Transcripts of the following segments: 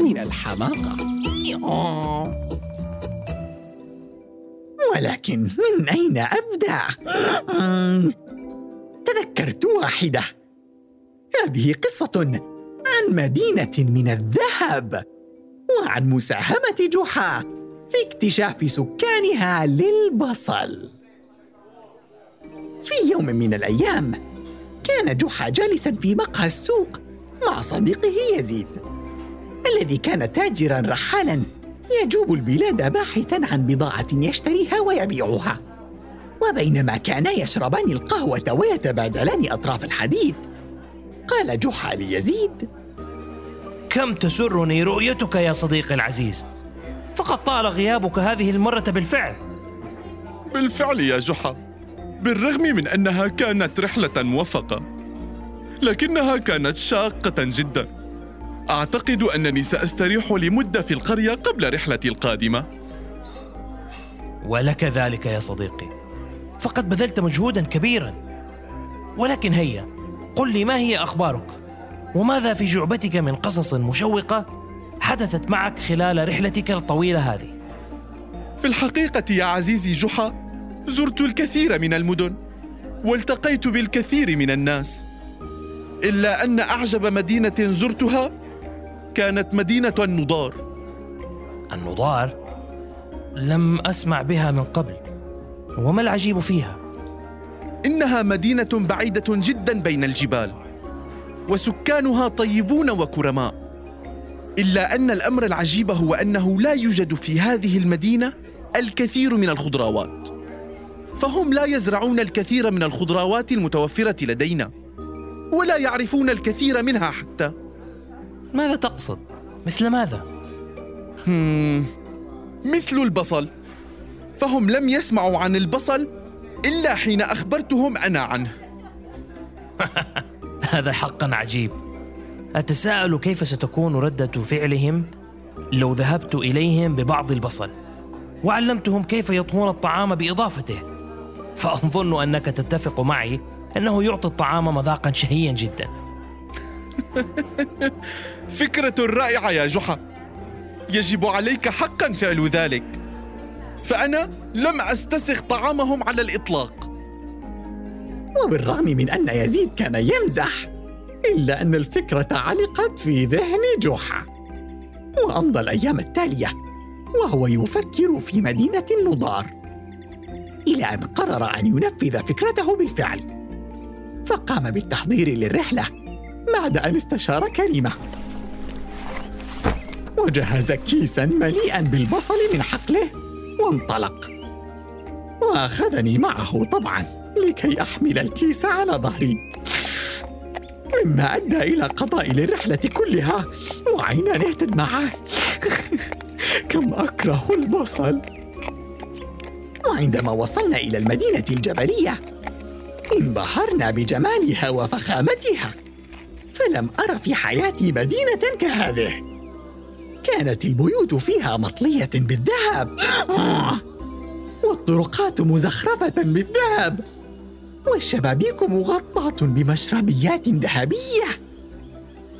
من الحماقة. ولكن من أين أبدأ؟ تذكرت واحدة. هذه قصة عن مدينة من الذهب وعن مساهمة جحا في اكتشاف سكانها للبصل. في يوم من الأيام كان جحا جالسا في مقهى السوق مع صديقه يزيد. الذي كان تاجرا رحالا يجوب البلاد باحثا عن بضاعة يشتريها ويبيعها. وبينما كانا يشربان القهوة ويتبادلان أطراف الحديث. قال جحا ليزيد كم تسرني رؤيتك يا صديقي العزيز؟ فقد طال غيابك هذه المرة بالفعل. بالفعل يا جحا بالرغم من أنها كانت رحلة موفقة لكنها كانت شاقة جدا. أعتقد أنني سأستريح لمدة في القرية قبل رحلتي القادمة. ولك ذلك يا صديقي. فقد بذلت مجهودا كبيرا. ولكن هيا قل لي ما هي أخبارك؟ وماذا في جعبتك من قصص مشوقة حدثت معك خلال رحلتك الطويلة هذه؟ في الحقيقة يا عزيزي جحا زرت الكثير من المدن والتقيت بالكثير من الناس. إلا أن أعجب مدينة زرتها كانت مدينة النضار. النضار؟ لم أسمع بها من قبل. وما العجيب فيها؟ إنها مدينة بعيدة جدا بين الجبال وسكانها طيبون وكرماء. إلا أن الأمر العجيب هو أنه لا يوجد في هذه المدينة الكثير من الخضروات. فهم لا يزرعون الكثير من الخضروات المتوفرة لدينا ولا يعرفون الكثير منها حتى. ماذا تقصد؟ مثل ماذا؟ هم مثل البصل. فهم لم يسمعوا عن البصل إلا حين أخبرتهم أنا عنه. هذا حقا عجيب. أتساءل كيف ستكون ردة فعلهم لو ذهبت إليهم ببعض البصل؟ وعلمتهم كيف يطهون الطعام بإضافته؟ فأظن أنك تتفق معي أنه يعطي الطعام مذاقا شهيا جدا. فكرة رائعة يا جحا. يجب عليك حقا فعل ذلك. فأنا لم أستسخ طعامهم على الإطلاق. وبالرغم من أن يزيد كان يمزح إلا أن الفكرة علقت في ذهن جحا. وأمضى الأيام التالية وهو يفكر في مدينة النضار إلى أن قرر أن ينفذ فكرته بالفعل. فقام بالتحضير للرحلة بعد أن استشار كريمة. وجهز كيسا مليئا بالبصل من حقله وانطلق. وأخذني معه طبعا لكي أحمل الكيس على ظهري. مما أدى إلى قضاء الرحله كلها وعينان تدمعان كم أكره البصل. وعندما وصلنا إلى المدينة الجبلية انبهرنا بجمالها وفخامتها. فلم ار في حياتي مدينة كهذه؟ كانت البيوت فيها مطلية بالذهب. والطرقات مزخرفة بالذهب. والشبابيك مغطاه بمشربيات ذهبية.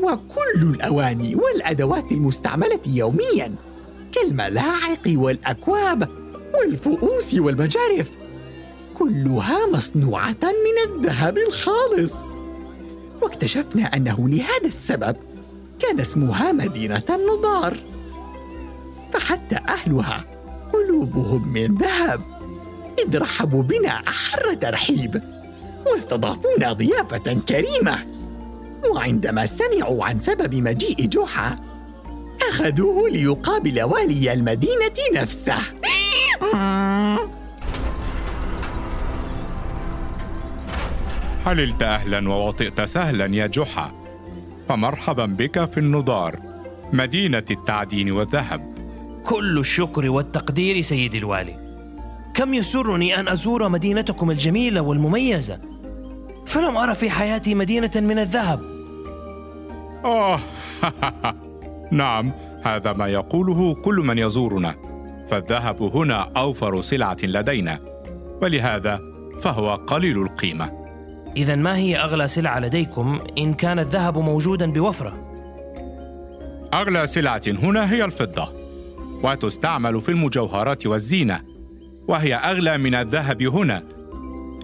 وكل الأواني والأدوات المستعملة يوميا كالملاعق والأكواب والفؤوس والمجارف. كلها مصنوعة من الذهب الخالص. واكتشفنا أنه لهذا السبب كان اسمها مدينة النضار. فحتى أهلها قلوبهم من ذهب. إذ رحبوا بنا أحر ترحيب واستضافونا ضيافة كريمة. وعندما سمعوا عن سبب مجيء جحا أخذوه ليقابل والي المدينة نفسه. حللت أهلا ووطئت سهلا يا جحا؟ فمرحبا بك في النضار مدينة التعدين والذهب. كل الشكر والتقدير سيدي الوالي. كم يسرني أن أزور مدينتكم الجميلة والمميزة؟ فلم ارى في حياتي مدينة من الذهب. آه نعم هذا ما يقوله كل من يزورنا. فالذهب هنا أوفر سلعة لدينا ولهذا فهو قليل القيمة. إذا ما هي أغلى سلعة لديكم إن كان الذهب موجودا بوفرة؟ أغلى سلعة هنا هي الفضة وتستعمل في المجوهرات والزينة وهي أغلى من الذهب هنا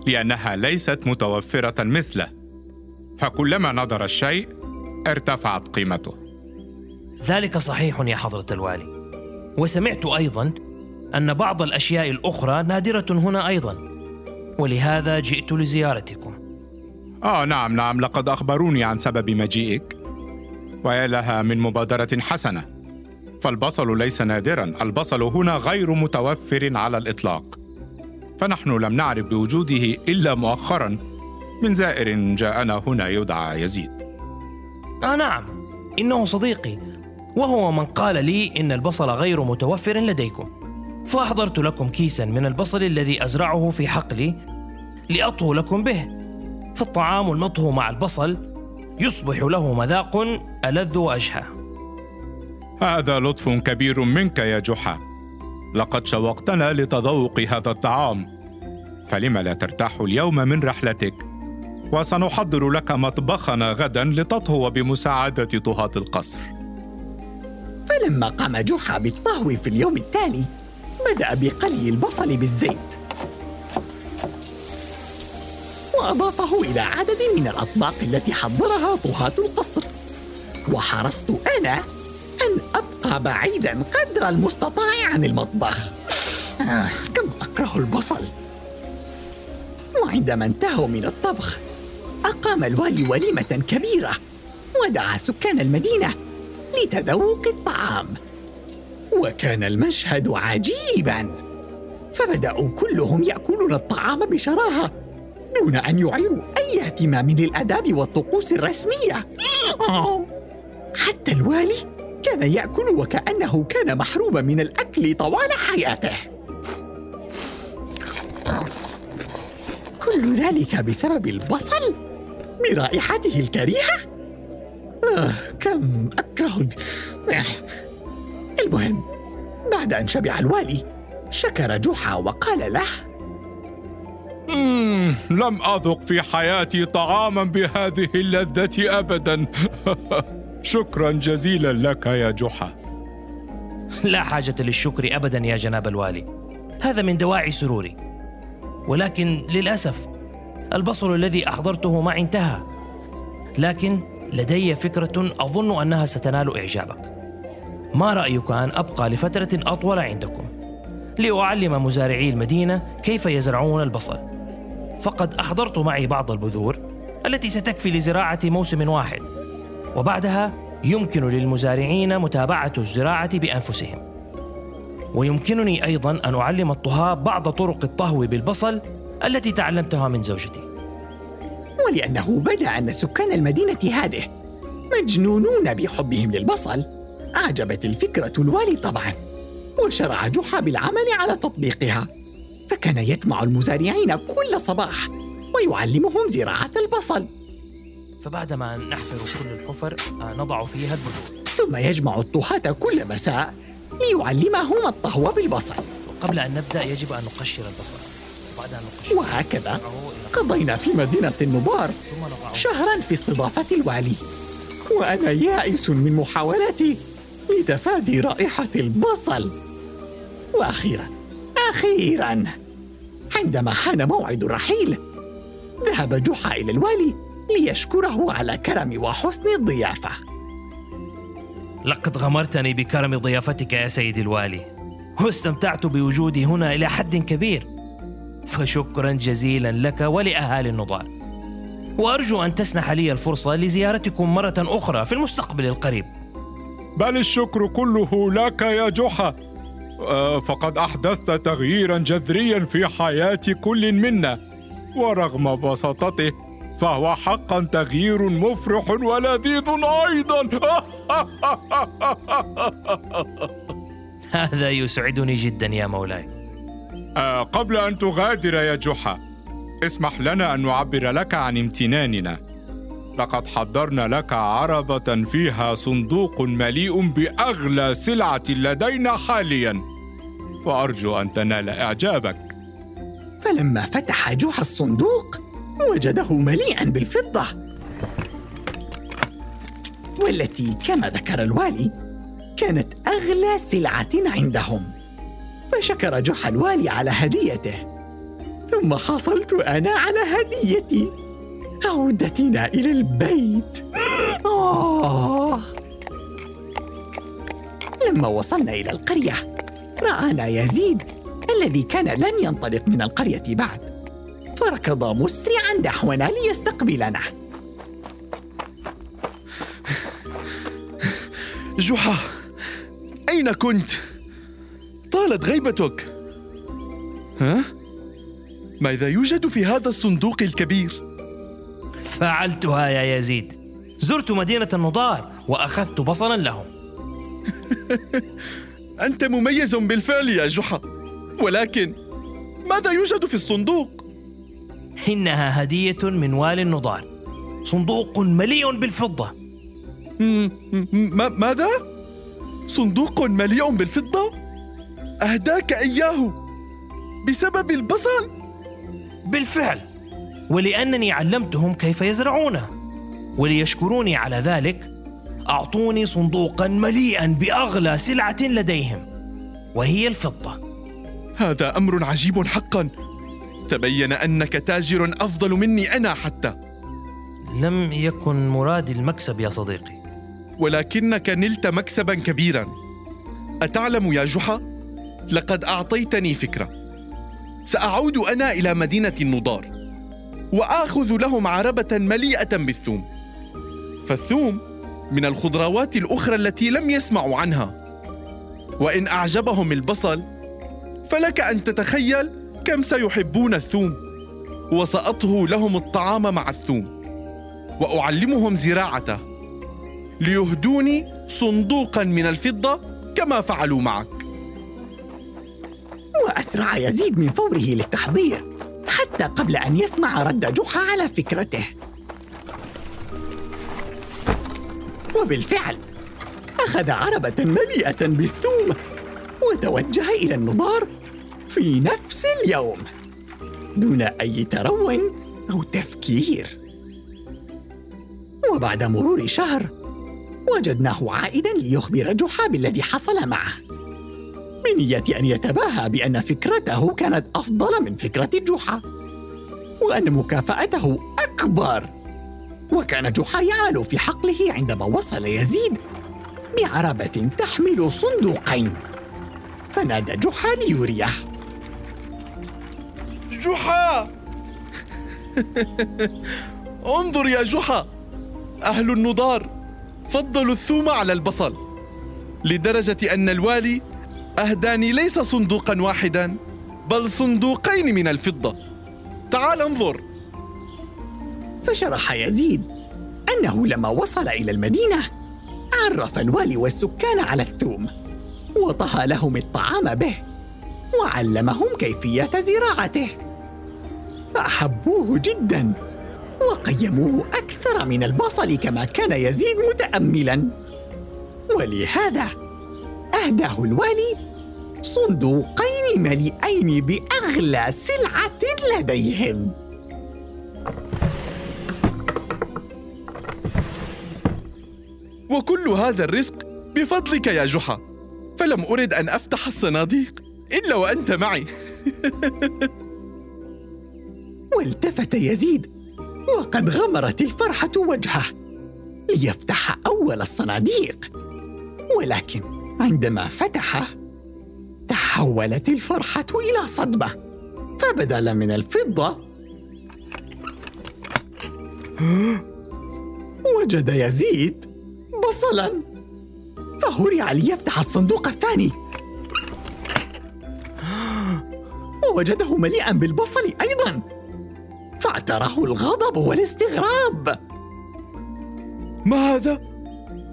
لأنها ليست متوفرة مثله. فكلما نضر الشيء ارتفعت قيمته. ذلك صحيح يا حضرة الوالي. وسمعت أيضا أن بعض الأشياء الأخرى نادرة هنا أيضا ولهذا جئت لزيارتكم. آه نعم نعم لقد أخبروني عن سبب مجيئك. ويا لها من مبادرة حسنة. فالبصل ليس نادرا البصل هنا غير متوفر على الإطلاق. فنحن لم نعرف بوجوده إلا مؤخرا. من زائر جاءنا هنا يدعى يزيد. آه نعم. إنه صديقي. وهو من قال لي إن البصل غير متوفر لديكم. فأحضرت لكم كيسا من البصل الذي أزرعه في حقلي لأطهو لكم به. فالطعام المطهو مع البصل يصبح له مذاق ألذ وأشهى هذا لطف كبير منك يا جحا. لقد شوقتنا لتذوق هذا الطعام. فلم لا ترتاح اليوم من رحلتك؟ وسنحضر لك مطبخنا غدا لتطهو بمساعدة طهاة القصر. فلما قام جحا بالطهو في اليوم التالي بدأ بقلي البصل بالزيت. وأضافه إلى عدد من الأطباق التي حضرها طهاة القصر. وحرصت أنا أن أبقى بعيدا قدر المستطاع عن المطبخ. آه كم أكره البصل. وعندما انتهوا من الطبخ أقام الوالي وليمة كبيرة ودعا سكان المدينة لتذوق الطعام. وكان المشهد عجيبا. فبدأوا كلهم يأكلون الطعام بشراهة. دون أن يعيروا أي اهتمام للآداب والطقوس الرسمية. حتى الوالي كان يأكل وكأنه كان محروما من الأكل طوال حياته. كل ذلك بسبب البصل برائحته الكريهة؟ آه كم اكره ال- آه. المهم بعد أن شبع الوالي شكر جحا وقال له لم أذق في حياتي طعاما بهذه اللذة أبدا. شكرا جزيلا لك يا جحا. لا حاجة للشكر أبدا يا جناب الوالي. هذا من دواعي سروري. ولكن للأسف البصل الذي أحضرته معي انتهى. لكن لدي فكرة أظن أنها ستنال إعجابك. ما رأيك أن أبقى لفترة أطول عندكم؟ لأعلم مزارعي المدينة كيف يزرعون البصل فقد أحضرت معي بعض البذور التي ستكفي لزراعة موسم واحد. وبعدها يمكن للمزارعين متابعة الزراعة بأنفسهم. ويمكنني أيضا أن أعلم الطهاة بعض طرق الطهو بالبصل التي تعلمتها من زوجتي. ولأنه بدأ أن سكان المدينة هذه مجنونون بحبهم للبصل أعجبت الفكرة الوالي طبعا وشرع جحا بالعمل على تطبيقها. فكان يجمع المزارعين كل صباح ويعلمهم زراعة البصل. فبعدما نحفر كل الحفر آه، نضع فيها البذور. ثم يجمع الطهاة كل مساء ليعلمهم الطهو بالبصل. وقبل أن نبدأ يجب أن نقشر البصل. وبعد أن نقشره وهكذا قضينا في مدينة النبار شهرا في استضافة الوالي. وأنا يائس من محاولاتي لتفادي رائحة البصل. وأخيرا أخيرا. عندما حان موعد الرحيل ذهب جحا إلى الوالي ليشكره على كرم وحسن الضيافة. لقد غمرتني بكرم ضيافتك يا سيدي الوالي. واستمتعت بوجودي هنا إلى حد كبير. فشكرا جزيلا لك ولأهالي النضال. وأرجو أن تسنح لي الفرصة لزيارتكم مرة أخرى في المستقبل القريب. بل الشكر كله لك يا جحا. فقد أحدثت تغييرا جذريا في حياة كل منا ورغم بساطته فهو حقا تغيير مفرح ولذيذ أيضا. هذا يسعدني جدا يا مولاي. آه قبل أن تغادر يا جحا اسمح لنا أن نعبر لك عن امتناننا. لقد حضرنا لك عربة فيها صندوق مليء بأغلى سلعة لدينا حاليا. وأرجو أن تنال إعجابك. فلما فتح جحا الصندوق وجده مليئا بالفضة. والتي كما ذكر الوالي كانت أغلى سلعة عندهم. فشكر جحا الوالي على هديته. ثم حصلت أنا على هديتي. عودتنا إلى البيت آه. لما وصلنا إلى القرية رآنا يزيد الذي كان لم ينطلق من القرية بعد فركض مسرعا نحونا ليستقبلنا جحا أين كنت؟ طالت غيبتك ها؟ ماذا يوجد في هذا الصندوق الكبير؟ فعلتها يا يزيد زرت مدينة النضار وأخذت بصلا لهم أنت مميز بالفعل يا جحا ولكن ماذا يوجد في الصندوق؟ إنها هدية من والي النضار صندوق مليء بالفضة ماذا؟ صندوق مليء بالفضة؟ أهداك إياه بسبب البصل؟ بالفعل ولأنني علمتهم كيف يزرعونه وليشكروني على ذلك أعطوني صندوقا مليئا بأغلى سلعة لديهم وهي الفضة. هذا أمر عجيب حقا. تبين أنك تاجر أفضل مني أنا حتى. لم يكن مرادي المكسب يا صديقي. ولكنك نلت مكسبا كبيرا. أتعلم يا جحا؟ لقد أعطيتني فكرة. سأعود أنا إلى مدينة النضار. وآخذ لهم عربة مليئة بالثوم. فالثوم من الخضروات الأخرى التي لم يسمعوا عنها. وإن أعجبهم البصل فلك أن تتخيل كم سيحبون الثوم. وسأطهو لهم الطعام مع الثوم. وأعلمهم زراعته. ليهدوني صندوقا من الفضة كما فعلوا معك. وأسرع يزيد من فوره للتحضير. حتى قبل أن يسمع رد جحا على فكرته. وبالفعل أخذ عربة مليئة بالثوم وتوجه إلى النضار في نفس اليوم دون أي ترون أو تفكير. وبعد مرور شهر وجدناه عائدا ليخبر جحا بالذي حصل معه. بنية أن يتباهى بأن فكرته كانت أفضل من فكرة جحا وأن مكافأته أكبر. وكان جحا يعمل في حقله عندما وصل يزيد بعربة تحمل صندوقين. فنادى جحا ليريه. جحا! انظر يا جحا! أهل النضار فضلوا الثوم على البصل لدرجة أن الوالي أهداني ليس صندوقا واحدا بل صندوقين من الفضة. تعال انظر. فشرح يزيد أنه لما وصل إلى المدينة عرف الوالي والسكان على الثوم وطهى لهم الطعام به وعلمهم كيفية زراعته. فأحبوه جدا وقيموه أكثر من البصل كما كان يزيد متأملا. ولهذا أهداه الوالي صندوقين مليئين بأغلى سلعة لديهم. وكل هذا الرزق بفضلك يا جحا. فلم أرد أن أفتح الصناديق إلا وأنت معي. والتفت يزيد وقد غمرت الفرحة وجهه ليفتح أول الصناديق. ولكن عندما فتحه تحولت الفرحة إلى صدمة فبدلا من الفضة وجد يزيد بصلا فهرع ليفتح الصندوق الثاني ووجده مليئا بالبصل أيضا فاعتراه الغضب والاستغراب ما هذا؟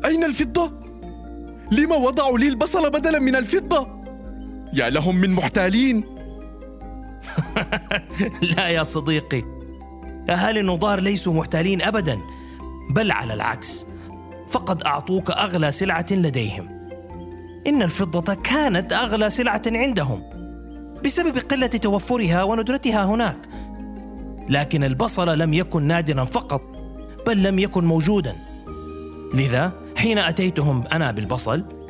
أين الفضة؟ لما وضعوا لي البصل بدلا من الفضة؟ يا لهم من محتالين. لا يا صديقي أهالي النضار ليسوا محتالين أبدا بل على العكس فقد أعطوك أغلى سلعة لديهم. إن الفضة كانت أغلى سلعة عندهم بسبب قلة توفرها وندرتها هناك. لكن البصل لم يكن نادرا فقط بل لم يكن موجودا. لذا حين أتيتهم أنا بالبصل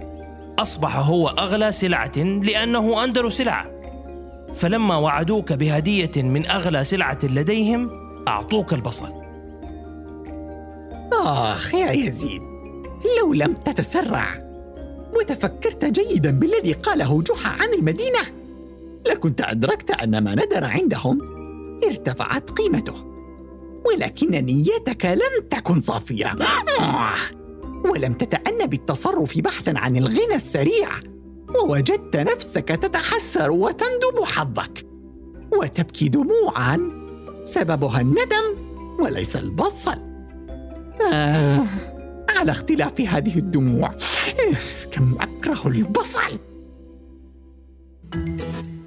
أصبح هو أغلى سلعة لأنه أندر سلعة. فلما وعدوك بهدية من أغلى سلعة لديهم أعطوك البصل. آخ يا يزيد لو لم تتسرع وتفكرت جيدا بالذي قاله جحا عن المدينة لكنت أدركت أن ما ندر عندهم ارتفعت قيمته ولكن نيتك لم تكن صافية. آه. ولم تتأن بالتصرف بحثا عن الغنى السريع. ووجدت نفسك تتحسر وتندب حظك. وتبكي دموعا. سببها الندم وليس البصل. آه على اختلاف هذه الدموع إيه، كم أكره البصل. thank you